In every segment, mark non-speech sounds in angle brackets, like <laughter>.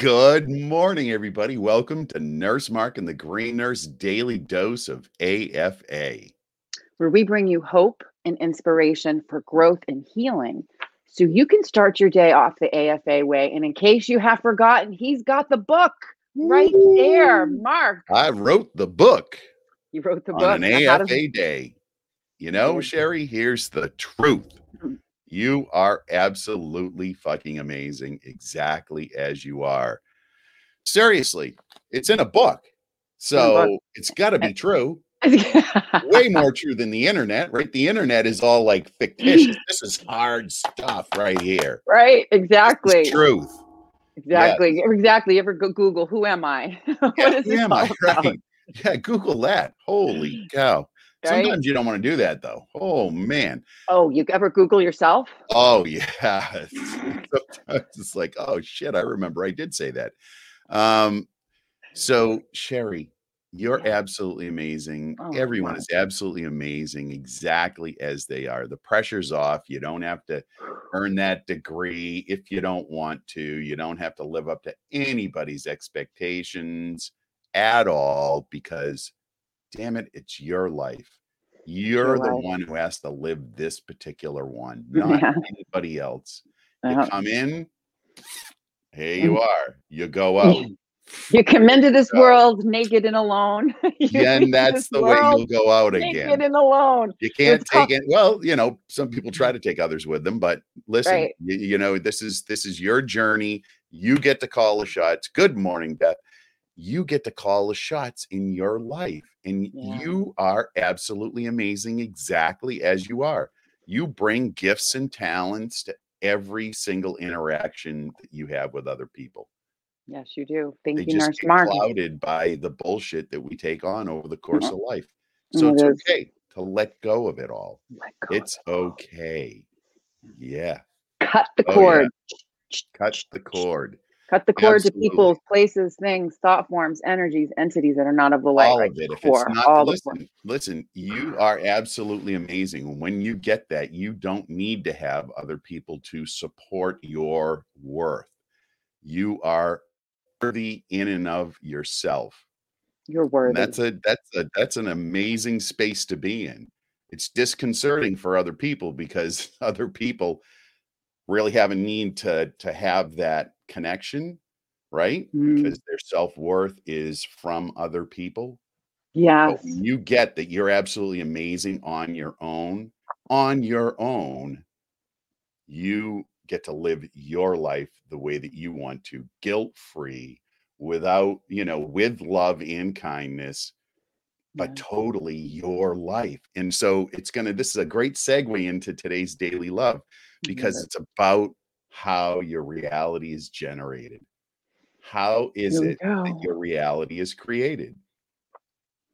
Good morning, everybody. Welcome to Nurse Mark and the Green Nurse Daily Dose of AFA. where we bring you hope and inspiration for growth and healing so you can start your day off the AFA way. And in case you have forgotten, he's got the book right there. Mark, I wrote the book you wrote the book. on an AFA day. You know. Sherry, here's the truth. Mm. You are absolutely fucking amazing, exactly as you are. Seriously, it's in a book. in a book. So it's got to be true. <laughs> way more true than the internet, right? The internet is all like fictitious. <laughs> This is hard stuff right here. right, exactly. truth. Exactly. Exactly. You ever go Google, who am I? <laughs> what Yeah, is who this am I? Right. Yeah, Google that. Holy cow. Right? Sometimes you don't want to do that though. Oh man. Oh, you ever Google yourself? Oh <laughs> yeah. <laughs> Sometimes it's like, oh shit, I remember I did say that. Um, so Sherry, you're absolutely amazing. Oh, Everyone Mark. is absolutely amazing, exactly as they are. The pressure's off. You don't have to earn that degree if you don't want to. You don't have to live up to anybody's expectations at all because, damn it, it's your life. You're the life. one who has to live this particular one, <laughs> not Yeah. anybody else. You Uh, come in, here Mm. you are. You go <laughs> out. You come into this world naked and alone. <laughs> Yeah, and that's the way you'll go out again. naked and alone. You can't tough. take it. Well, you know, some people try to take others with them, but listen, Right. you, you know, this is this is your journey. You get to call the shots. Good morning, Beth. You get to call the shots in your life, and Yeah. you are absolutely amazing, exactly as you are. You bring gifts and talents to every single interaction that you have with other people. Yes, you do. Thank They you, just Nurse Mark. clouded by the bullshit that we take on over the course Mhm. of life. So it it's is. okay to let go of it all. Let go of It's it all. okay. Yeah. Cut the Oh, yeah. cord. Cut the <laughs> cord. Cut the cord to people's places, things, thought forms, energies, entities that are not of the light. All right of it. If it's not, all listen, listen, you are absolutely amazing. When you get that, you don't need to have other people to support your worth. You are worthy in and of yourself. You're And worthy. that's a that's a that's an amazing space to be in. It's disconcerting for other people because <laughs> other people really have a need to to have that connection, right? Mm, Because their self-worth is from other people. Yeah. you get that you're absolutely amazing on your own, on your own, you get to live your life the way that you want to, guilt-free, without, you know, with love and kindness, but Yeah. totally your life. And so it's going to, this is a great segue into today's daily love because Yes. it's about how your reality is generated. How is Here we it that your reality is created?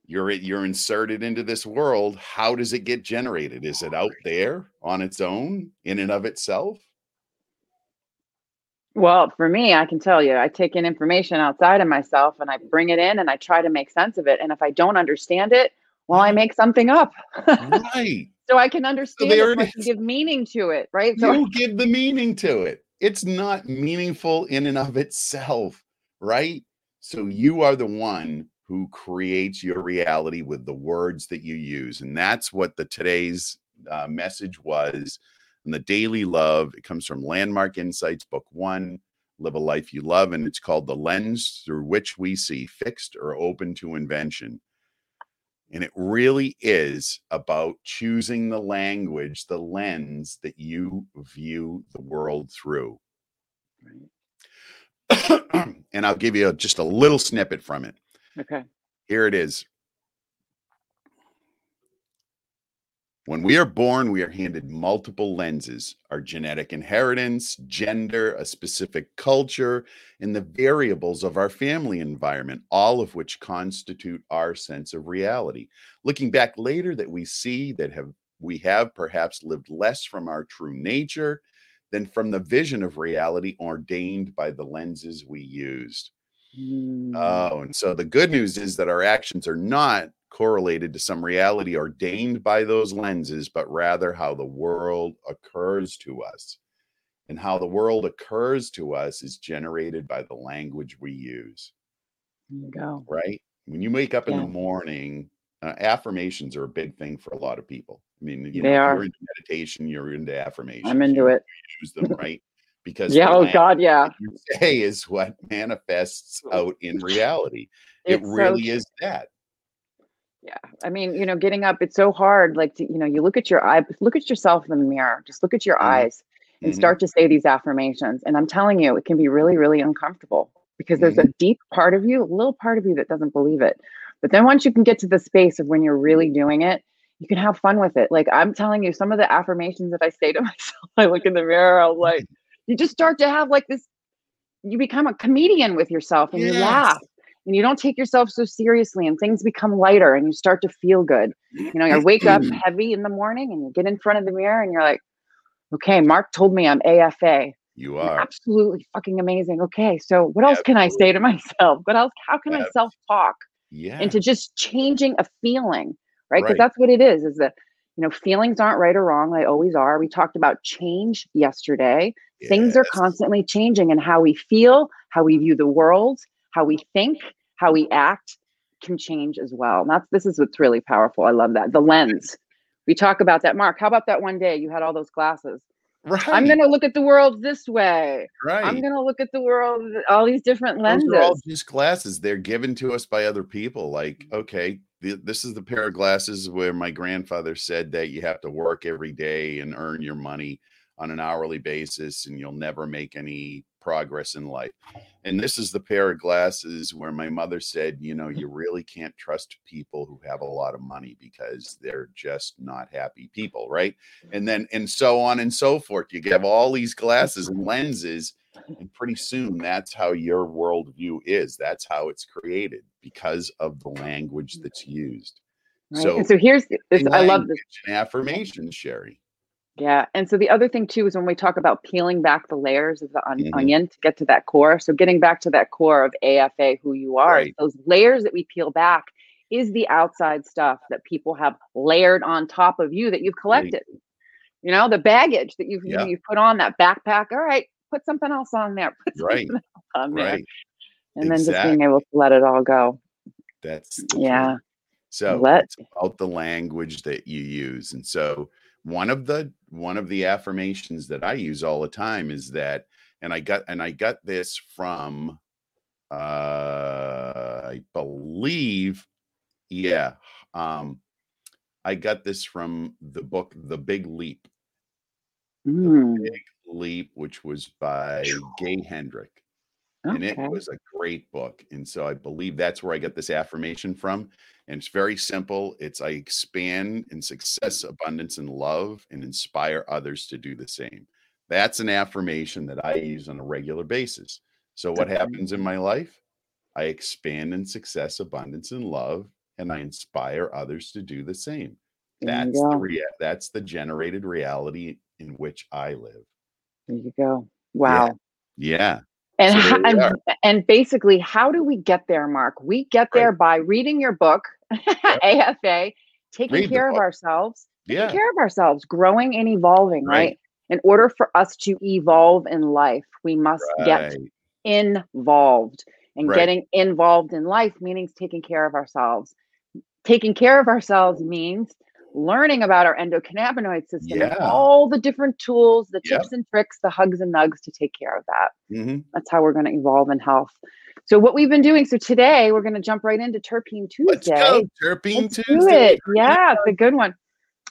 You're you're inserted into this world. How does it get generated? Is it out there on its own, in and of itself? Well, for me, I can tell you, I take in information outside of myself and I bring it in and I try to make sense of it. And if I don't understand it, well, I mm-hmm. make something up. <laughs> Right. So I can understand there it, it so can give meaning to it, right? So you give the meaning to it. It's not meaningful in and of itself, right? So you are the one who creates your reality with the words that you use, and that's what the today's uh, message was. And the daily love it comes from Landmark Insights, Book One, Live a Life You Love, and it's called The Lens Through Which We See Fixed or Open to Invention. And it really is about choosing the language, the lens that you view the world through. <coughs> and I'll give you a, just a little snippet from it. okay. Here it is. When we are born, we are handed multiple lenses our genetic inheritance, gender, a specific culture, and the variables of our family environment, all of which constitute our sense of reality. Looking back later, that we see that have we have perhaps lived less from our true nature than from the vision of reality ordained by the lenses we used. Mm, Oh, and so the good news is that our actions are not correlated to some reality ordained by those lenses, but rather how the world occurs to us. and how the world occurs to us is generated by the language we use. There you go. Right? When you wake up in the morning, uh, affirmations are a big thing for a lot of people. I mean, you They know, are. you're into meditation, you're into affirmations. I'm into you it. Use them, <laughs> right? Because Yeah. Oh God. Yeah. you say is what manifests out in reality. It It's so really is that. Yeah. I mean, you know, getting up, it's so hard. Like, to, you know, you look at your eye, look at yourself in the mirror, just look at your Mhm. eyes and Mhm. start to say these affirmations. And I'm telling you, it can be really, really uncomfortable because there's Mm-hmm. a deep part of you, a little part of you that doesn't believe it. But then once you can get to the space of when you're really doing it, you can have fun with it. Like I'm telling you, some of the affirmations that I say to <laughs> myself, I look in the mirror, I'm like, <laughs> you just start to have like this, you become a comedian with yourself and you laugh and you don't take yourself so seriously and things become lighter and you start to feel good. You know, you wake up <clears throat> heavy in the morning and you get in front of the mirror and you're like, okay, Mark told me I'm AFA. You I'm are. absolutely fucking amazing. Okay, so what else can I say to <laughs> myself? What else? How can I self talk Yeah. into just changing a feeling, right? Because Right. that's what it is. Is that you know feelings aren't right or wrong. They always are. We talked about change yesterday. Things are constantly changing, and how we feel, how we view the world, how we think, how we act can change as well. And that's this is what's really powerful. I love that. The lens. We talk about that. Mark, how about that one day you had all those glasses? Right. I'm going to look at the world this way. right. I'm going to look at the world all these different Those lenses. are all just glasses. They're given to us by other people. Like, mm-hmm. okay, th- this is the pair of glasses where my grandfather said that you have to work every day and earn your money on an hourly basis and you'll never make any progress in life. And this is the pair of glasses where my mother said, you know, you <laughs> really can't trust people who have a lot of money because they're just not happy people, right? And then, and so on and so forth. You have all these glasses and lenses and pretty soon that's how your worldview is. That's how it's created because of the language that's used. Right? So, and so here's this. I love this. affirmations, Sherry. Yeah. And so the other thing too is when we talk about peeling back the layers of the on- Mhm. onion to get to that core. So getting back to that core of AFA, who you are, Right. those layers that we peel back is the outside stuff that people have layered on top of you that you've collected. You know, the baggage that you've Yeah. you've put on that backpack. All right, put something else on there. <laughs> Put something Right. else on there. Right. And then just being able to let it all go. That's Yeah. truth. So Let- about the language that you use. And so one of the one of the affirmations that I use all the time is that, and I got and I got this from uh I believe, yeah. Um I got this from the book The Big Leap. Mm, Big Leap, which was by Gay Hendrick. and it was a great book. And so I believe that's where I got this affirmation from. And it's very simple. It's I expand in success, abundance, and love, and inspire others to do the same. That's an affirmation that I use on a regular basis. So what happens in my life? I expand in success, abundance, and love, and I inspire others to do the same. That's the rea- that's the generated reality in which I live. There you go. Wow. Yeah. And, So and and basically, how do we get there, Mark? We get Right. there by reading your book, <laughs> AFA, taking Read care of ourselves, taking Yeah. care of ourselves, growing and evolving, right? Right. In order for us to evolve in life, we must get involved. And Right. getting involved in life means taking care of ourselves. Taking care of ourselves means learning about our endocannabinoid system and all the different tools, the tips and tricks, the hugs and nugs to take care of that Mhm. that's how we're going to evolve in health. So what we've been doing. So today we're going to jump right into Terpene Let's Tuesday. go. Terpene Let's do it. Yeah, it's a good one.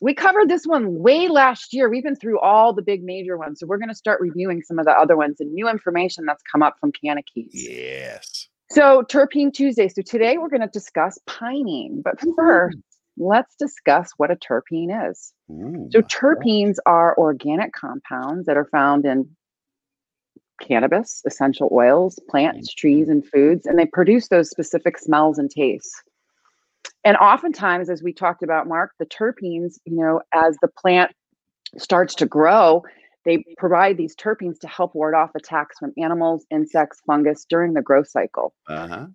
We covered this one way last year. We've been through all the big major ones. So we're going to start reviewing some of the other ones and new information that's come up from CannaKeys. Yes. So Terpene Tuesday. So today we're going to discuss pinene. But hmm. first, let's discuss what a terpene is. Ooh, So terpenes are organic compounds that are found in cannabis, essential oils, plants, trees, and foods, and they produce those specific smells and tastes. And oftentimes, as we talked about, Mark, the terpenes, you know, as the plant starts to grow, they provide these terpenes to help ward off attacks from animals, insects, fungus during the growth cycle. uh-huh.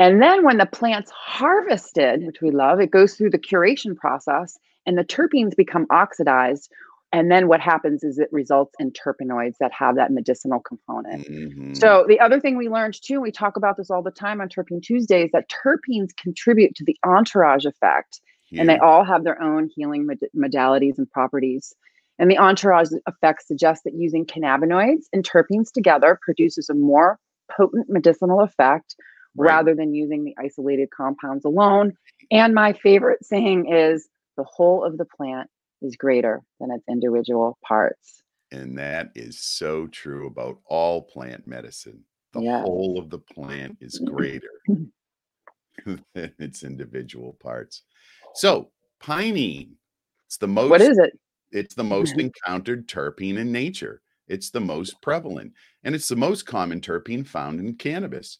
And then when the plant's harvested, which we love, it goes through the curation process and the terpenes become oxidized. And then what happens is it results in terpenoids that have that medicinal component. Mhm. So the other thing we learned too, we talk about this all the time on Terpene Tuesdays, that terpenes contribute to the entourage effect, and they all have their own healing mod- modalities and properties. And the entourage effect suggests that using cannabinoids and terpenes together produces a more potent medicinal effect Right. rather than using the isolated compounds alone. And my favorite saying is the whole of the plant is greater than its individual parts. And that is so true about all plant medicine. The Yes. whole of the plant is greater <laughs> <laughs> than its individual parts. So, pinene, it's the most What is it? it's the most <laughs> encountered terpene in nature. It's the most prevalent, and it's the most common terpene found in cannabis.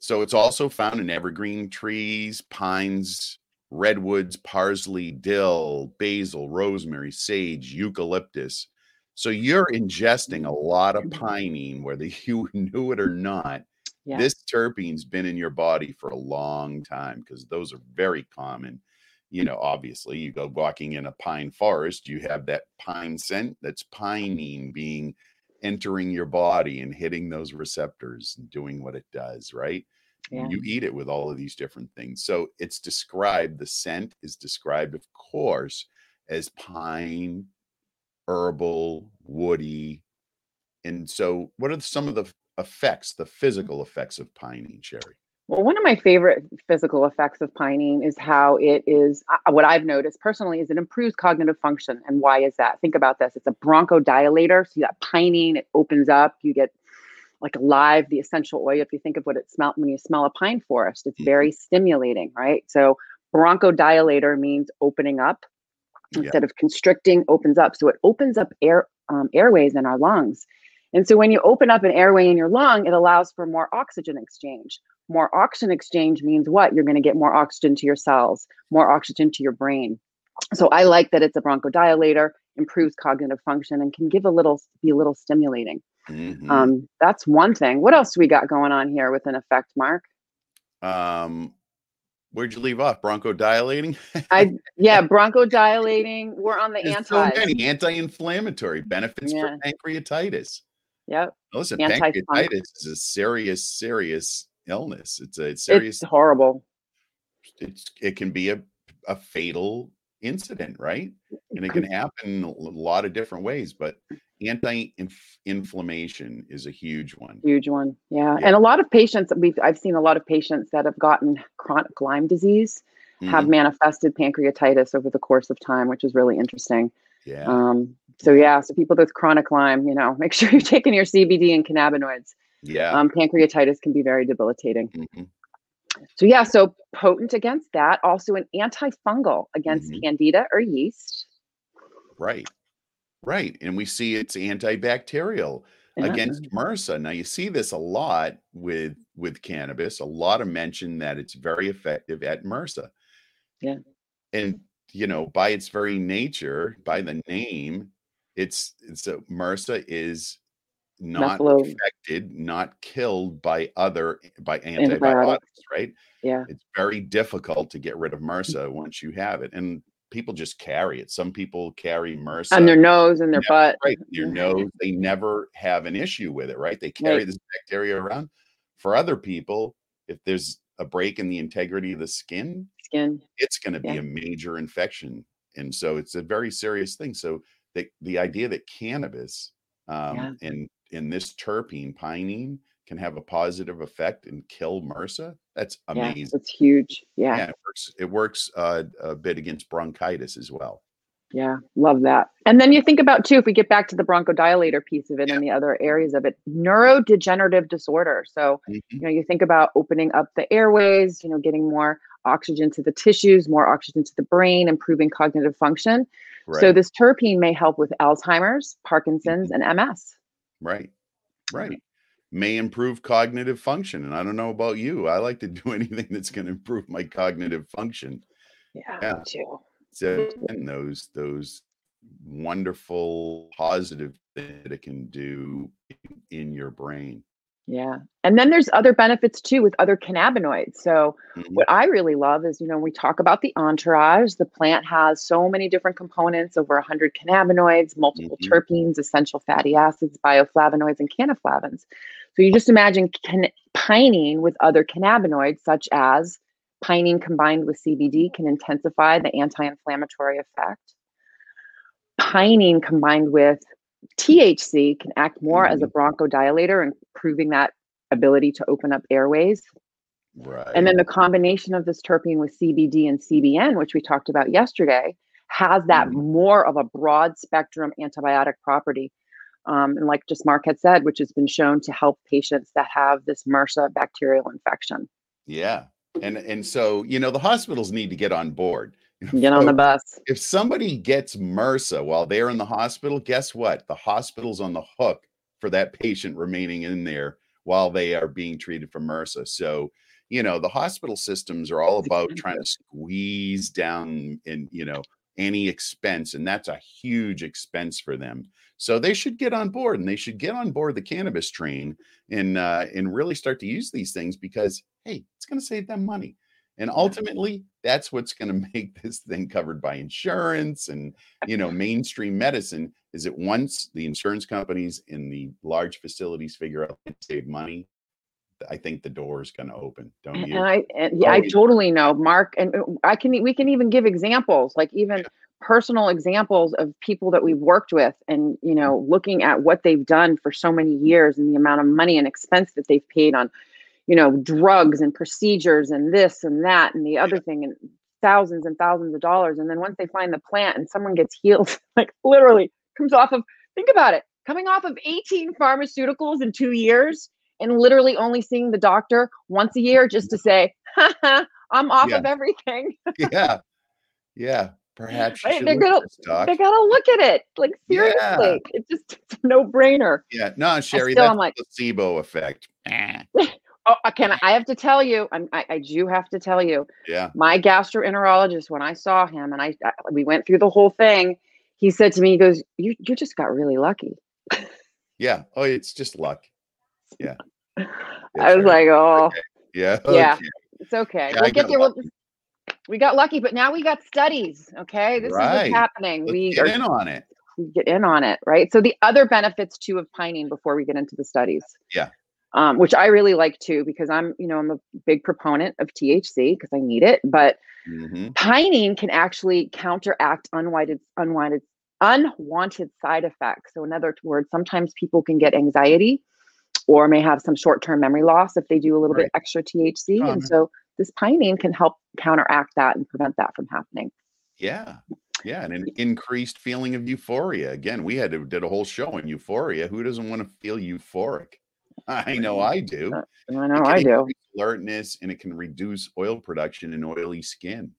So it's also found in evergreen trees, pines, redwoods, parsley, dill, basil, rosemary, sage, eucalyptus. So you're ingesting a lot of mm-hmm. pinene, whether <laughs> you knew it or not. Yeah. This terpene's been in your body for a long time because those are very common. You know, obviously, you go walking in a pine forest, you have that pine scent that's pinene being entering your body and hitting those receptors and doing what it does, right? Yeah. You eat it with all of these different things. So it's described, the scent is described, of course, as pine, herbal, woody. And so, what are some of the effects, the physical effects of pinene, Sherry? Well, one of my favorite physical effects of pinene is how it is uh, what I've noticed personally is it improves cognitive function. And why is that? Think about this. It's a bronchodilator. So you got pinene, it opens up, you get like alive, the essential oil. If you think of what it smells when you smell a pine forest, it's very stimulating, right? So bronchodilator means opening up Yeah. instead of constricting, opens up. So it opens up air um, airways in our lungs. And so when you open up an airway in your lung, it allows for more oxygen exchange. More oxygen exchange means what? You're going to get more oxygen to your cells, more oxygen to your brain. So I like that it's a bronchodilator, improves cognitive function, and can give a little be a little stimulating. Mhm. Um, that's one thing. What else we got going on here with an effect, Mark? Um, where'd you leave off? Bronchodilating? I <laughs> yeah, bronchodilating. We're on the There's so anti anti-inflammatory benefits Yeah. for pancreatitis. Yep, Listen, Anti-fun- pancreatitis is a serious, serious illness. It's a serious. it's horrible. It's it can be a a fatal incident, right? And it can happen a lot of different ways. But anti-inflammation is a huge one. Huge one. Yeah. Yeah. And a lot of patients we've I've seen a lot of patients that have gotten chronic Lyme disease have Mhm. manifested pancreatitis over the course of time, which is really interesting. Yeah. Um, so yeah, so people with chronic Lyme, you know, <laughs> make sure you're taking your CBD and cannabinoids. yeah. Um, pancreatitis can be very debilitating. mhm, So yeah, so potent against that. Also an antifungal against Mhm. candida or yeast. Right. Right. And we see it's antibacterial Yeah. against MRSA. Now you see this a lot with with cannabis. A lot of mention that it's very effective at MRSA. Yeah. And you know, by its very nature, by the name, it's it's a MRSA is not Buffalo. affected, not killed by other by Antibiotics. antibiotics, right? Yeah. It's very difficult to get rid of mm. MRSA once you have it. And people just carry it. Some people carry MRSA On their nose and their Yeah, butt. right in your nose. They never have an issue with it, right? They carry Right. this bacteria around. For other people, if there's a break in the integrity of the skin, Skin. it's going to be Yeah. a major infection. And so it's a very serious thing. So the, the idea that cannabis um, Yeah. and, and this terpene, pinene, can have a positive effect and kill MRSA, that's Yeah. amazing. It's huge. Yeah, Yeah. it works. It works uh, a bit against bronchitis as well. Yeah, love that. And then you think about too, if we get back to the bronchodilator piece of it Yeah. and the other areas of it, neurodegenerative disorder. So, Mhm. you know, you think about opening up the airways, you know, getting more oxygen to the tissues, more oxygen to the brain, improving cognitive function. Right. So this terpene may help with Alzheimer's, Parkinson's, and MS. Right. Right. May improve cognitive function. And I don't know about you. I like to do <laughs> anything that's going to improve my cognitive function. Yeah, Yeah. too. So and those those wonderful positive things that it can do in, in your brain. Yeah. And then there's other benefits too with other cannabinoids. So, Mhm. what I really love is, you know, we talk about the entourage. The plant has so many different components, over 100 cannabinoids, multiple Mhm. terpenes, essential fatty acids, bioflavonoids, and cannaflavins. So, you just imagine can- pinene with other cannabinoids, such as pinene combined with CBD, can intensify the anti inflammatory effect. Pinene combined with THC can act more as a bronchodilator, improving that ability to open up airways. Right. And then the combination of this terpene with CBD and CBN, which we talked about yesterday, has that Mhm. more of a broad spectrum antibiotic property. Um, and like just Mark had said, which has been shown to help patients that have this MRSA bacterial infection. yeah. And and so, you know, the hospitals need to get on board. Get on the bus. if somebody gets MRSA while they're in the hospital, guess what? The hospital's on the hook for that patient remaining in there while they are being treated for MRSA. So, you know, the hospital systems are all about trying to squeeze down in, you know, any expense, and that's a huge expense for them. So they should get on board and they should get on board the cannabis train and uh, and really start to use these things because hey, it's going to save them money. And ultimately, that's what's going <laughs> to make this thing covered by insurance and you know <laughs> mainstream medicine. Is that once the insurance companies in the large facilities figure out to save money, I think the door is going to open. Don't you? and I and yeah, I Always. totally know, Mark. And uh, I can we can even give examples, like even personal examples of people that we've worked with, and you know, looking at what they've done for so many years and the amount of money and expense that they've paid on, you know, drugs and procedures and this and that and the other thing and thousands and thousands of dollars. And then once they find the plant and someone gets healed, <laughs> like literally comes off of think about it, coming off of 18 pharmaceuticals in two years and literally only seeing the doctor once a year just to say, <laughs> I'm off Yeah. of everything. <laughs> yeah, yeah. Perhaps Right? They're gonna they gotta look at it. Like Yeah. seriously. It's just it's no-brainer. Yeah, no, Sherry, that's like- placebo effect. Oh, I can I I have to tell you, I'm, I, I do have to tell you, Yeah, my gastroenterologist, when I saw him and I, I we went through the whole thing, he said to me, he goes, You you just got really lucky. <laughs> yeah. Oh, it's just luck. Yeah. <laughs> I That's was right. like, Oh, Yeah. <laughs> Yeah. okay. it's okay. Yeah, we'll get there. We'll, we got lucky, but now we got studies. Okay. This is what's happening. Let's we get are in on it. we get in on it, right? So the other benefits too of pinene before we get into the studies. Yeah. Um, which I really like too, because I'm, you know, I'm a big proponent of THC because I need it. But Mhm. pinene can actually counteract unwanted, unwanted, unwanted side effects. So in other words, sometimes people can get anxiety or may have some short-term memory loss if they do a little Right. bit extra THC. Common. And so this pinene can help counteract that and prevent that from happening. Yeah. Yeah. And an increased feeling of euphoria. Again, we had to did a whole show on euphoria. Who doesn't want to feel euphoric? <laughs> I know I do. I know I do. Alertness and it can reduce oil production in oily skin.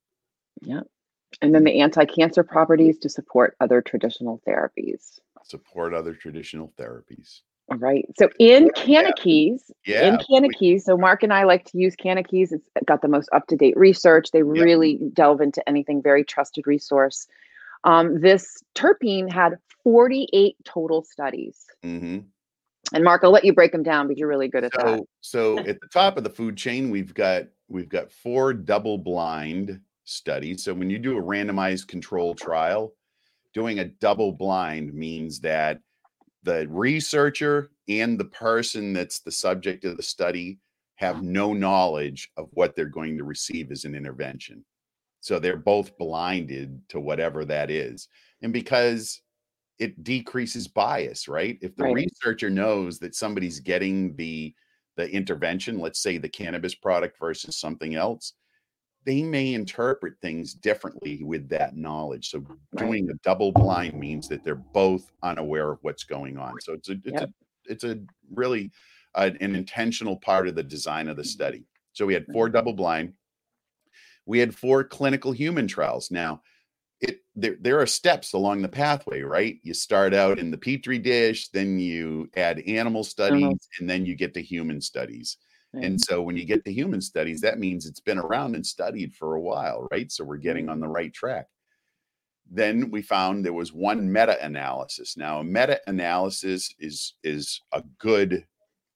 Yeah. And then the anti-cancer properties to support other traditional therapies. Support other traditional therapies. All right. So in Yeah. CannaKeys, Yeah. in CannaKeys, so Mark and I like to use CannaKeys. It's got the most up-to-date research. They really delve into anything, very trusted resource. Um, this terpene had 48 total studies. hmm And Mark, I'll let you break them down because you're really good at that. So, so at the top of the food chain, we've got we've got four double-blind studies. So when you do a randomized control trial, doing a double-blind means that the researcher and the person that's the subject of the study have no knowledge of what they're going to receive as an intervention. So they're both blinded to whatever that is. And because it decreases bias, right? If the Right. researcher knows that somebody's getting the the intervention, let's say the cannabis product versus something else, they may interpret things differently with that knowledge. So doing a double blind means that they're both unaware of what's going on. So it's a it's Yep. a it's a really uh, an intentional part of the design of the study. So we had four double blind. We had four clinical human trials. Now, there, there are steps along the pathway, right? You start out in the petri dish, then you add animal mm-hmm. studies, and then you get to human studies. Right. And mm-hmm. so when you get to human studies, that means it's been around and studied for a while, right? So we're getting on the right track. Then we found there was one meta-analysis. Now, a meta-analysis is is a good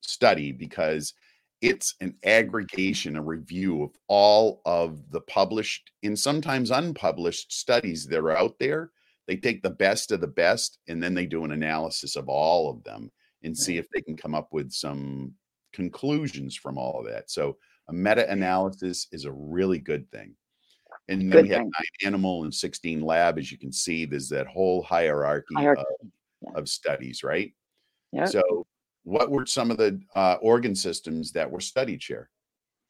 study because it's an aggregation, a review of all of the published and sometimes unpublished studies that are out there. They take the best of the best and then they do an analysis of all of them and see if they can come up with some conclusions from all of that. So a meta analysis is a really good thing. And then Good we have thing. nine animal and 16 lab. As you can see, there's that whole hierarchy, Hierarchy, of, yeah. of studies, right? Yep. So, what were some of the uh, organ systems that were studied, Chair?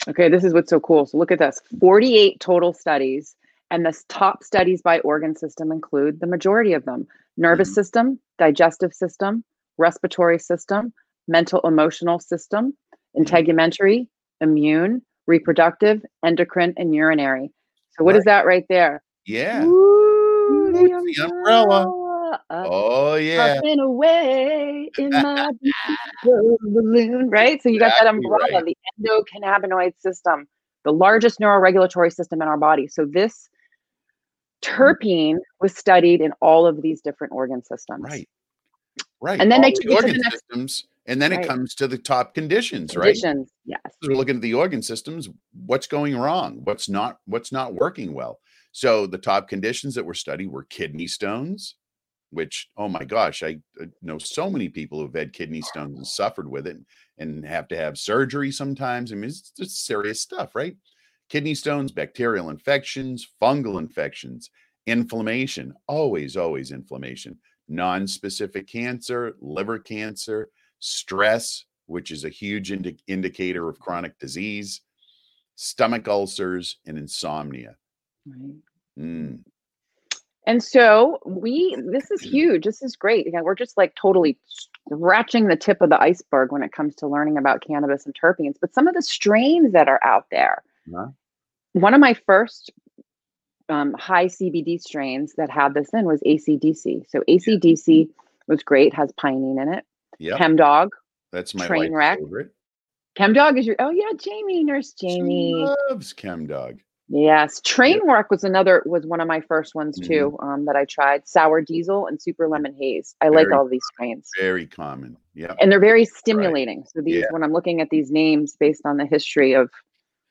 Okay, this is what's so cool. So look at this 48 total studies, and the top studies by organ system include the majority of them nervous Mhm. system, digestive system, respiratory system, mental emotional system, integumentary, immune, reproductive, endocrine, and urinary. So, what is that right there? Yeah. Ooh, the umbrella. Up, Oh, yeah. and away in <laughs> my balloon, right? So you got that umbrella, right. the endocannabinoid system, the largest neuroregulatory system in our body. So this mm. terpene was studied in all of these different organ systems. Right. Right. And then All they the the organ next- systems, and then Right. it comes to the top conditions, right? Yes. We're looking at the organ systems what's going wrong what's not what's not working well so the top conditions that were studied were kidney stones which oh my gosh i know so many people who've had kidney stones and suffered with it and have to have surgery sometimes i mean it's just serious stuff right kidney stones bacterial infections fungal infections inflammation always always inflammation non-specific cancer liver cancer stress which is a huge indi- indicator of chronic disease, stomach ulcers, and insomnia. Right. Mm, And so we, this is huge. This is great. Again, we're just like totally scratching the tip of the iceberg when it comes to learning about cannabis and terpenes. But some of the strains that are out there, Yeah. one of my first um, high CBD strains that had this in was ACDC. So ACDC was great, has pinene in it. Yep, Chemdawg. that's my train wreck. favorite. Chemdawg is your, oh yeah, Jamie, Nurse She Jamie. loves Yes, Trainwreck was another was one of my first ones too um, that I tried. Sour Diesel and Super Lemon Haze. I like all these strains, Very common. Yeah. and they're very stimulating. So these, Yeah. when I'm looking at these names based on the history of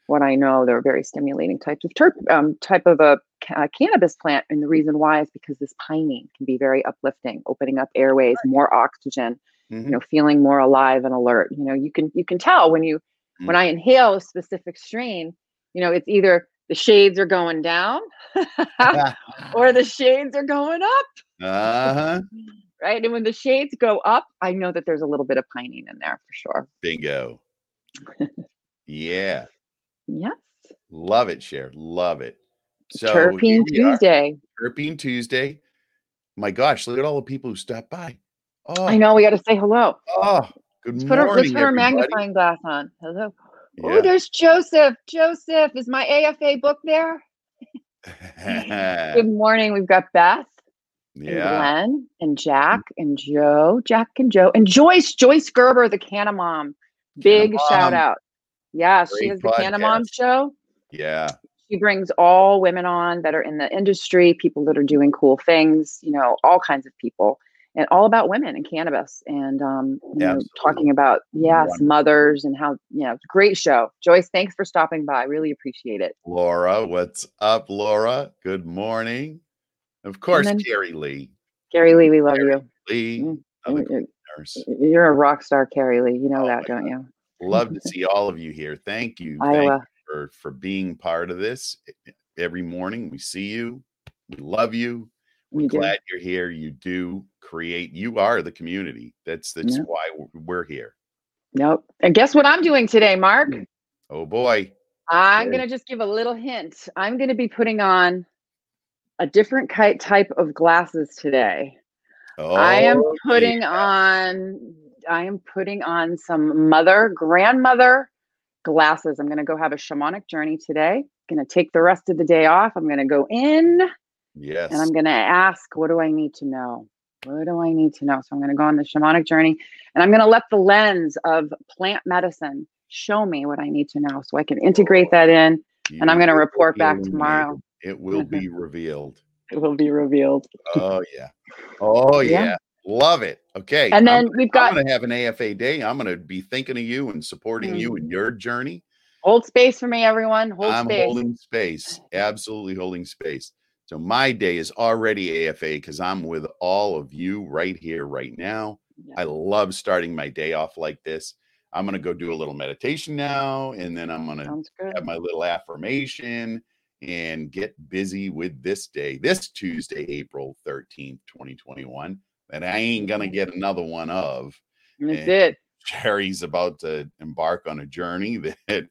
what I know, they're very stimulating types of terp um, type of a ca- cannabis plant, and the reason why is because this pinene can be very uplifting, opening up airways, more oxygen, Mhm. you know, feeling more alive and alert. You know, you can you can tell when you when Mm. I inhale a specific strain, you know, it's either the shades are going down <laughs> or the <laughs> shades are going up, uh-huh. right? And when the shades go up, I know that there's a little bit of pinene in there for sure. Bingo. <laughs> yeah. Yes. Love it, Cher. Love it. So Terpene here are, Tuesday. Terpene Tuesday. My gosh, look at all the people who stopped by. Oh, I know we got to say hello. Oh, good Let's put our, let's morning, put our magnifying glass on. Hello. Oh, yeah. Oh, there's Joseph. Joseph, is my AFA book there? <laughs> Good morning. We've got Beth and yeah. Glenn and Jack and Joe, Jack and Joe, and Joyce, Joyce Gerber, the Canna Mom. Big shout Mom. out. Yeah, she has the Canna Mom show. Yeah. She brings all women on that are in the industry, people that are doing cool things, you know, all kinds of people, and all about women and cannabis and um, you know, talking about yes, Wonderful. mothers and how you know, great show. Joyce, thanks for stopping by. Really appreciate it. Laura, what's up, Laura? Good morning. Of course, then- Carrie Lee. Gary Lee, we love Carrie you. Lee, Mm, You're, a rock star, Carrie Lee. You know Oh that, don't you? Love to <laughs> see all of you here. Thank you. Thank Iowa. you for, for being part of this every morning. We see you. We love you. We're do. glad you're here. You do create, you are the community. That's that's Yeah. why we're- here. Nope. And guess what I'm doing today, Mark? Hmm. Oh boy. I'm going to just give a little hint. I'm going to be putting on a different type of glasses today. Oh, I am oh, putting yeah. on I am putting on some mother grandmother glasses. I'm going to go have a shamanic journey today. Going to take the rest of the day off. I'm going to go in Yes. and I'm going to ask, what do I need to know? What do I need to know? So I'm going to go on the shamanic journey and I'm going to let the lens of plant medicine show me what I need to know so I can integrate oh, that in. and I'm gonna report back illuminated. tomorrow. It <laughs> will be revealed. It will be revealed. Oh yeah. Oh Yeah. yeah. Love it. Okay. And I'm then we've got I'm going to have an AFA day. I'm going to be thinking of you and supporting mm. you in your journey. hold space for me, everyone. Hold I'm space. holding space, absolutely holding space. So my day is already AFA because I'm with all of you right here, right now. Yeah. I love starting my day off like this. I'm going to go do a little meditation now, and then I'm going to have my little affirmation and get busy with this day, this Tuesday, April 13th, 2021. And I ain't going to get another one of. That's and- it. Sherry's about to embark on a journey <laughs> that,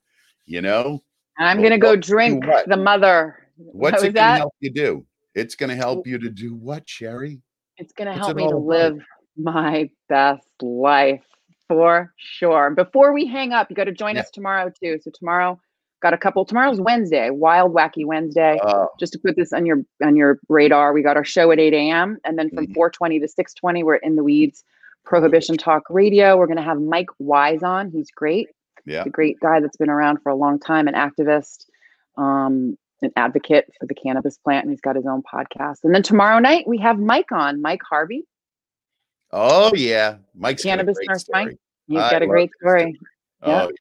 you know, And I'm gonna go drink the mother. <laughs> what's was it going to help you do? It's going to help you to do what, Sherry? It's going to help me to about? live my best life for sure. Before we hang up, you got to join Yeah. us tomorrow too. So tomorrow, got a couple. Tomorrow's Wednesday, Wild Wacky Wednesday. Uh, Just to put this on your on your radar, we got our show at 8 a.m. and then from Mhm. 4:20 to 6:20, we're in the weeds. Prohibition Talk Radio. We're going to have Mike Wise on. He's great. yeah. He's a great guy that's been around for a long time, an activist, um, an advocate for the cannabis plant, and he's got his own podcast. And then tomorrow night we have Mike on, Mike Harvey. Oh, yeah. Mike's Cannabis great nurse Mike. story. He's I got a great his story. Oh, yeah. Oh,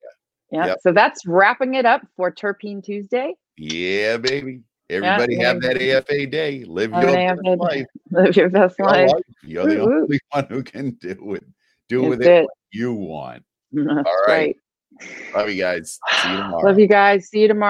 Yeah. Yep. So that's wrapping it up for Terpene Tuesday. yeah, baby. Everybody have that. AFA day. Live Have your best AFA life. <laughs> Live your best Your life. life. You're the only <laughs> one who can do it. Do with it. it what you want. <laughs> That's right. right. Love you guys. See you tomorrow. Love you guys. See you tomorrow.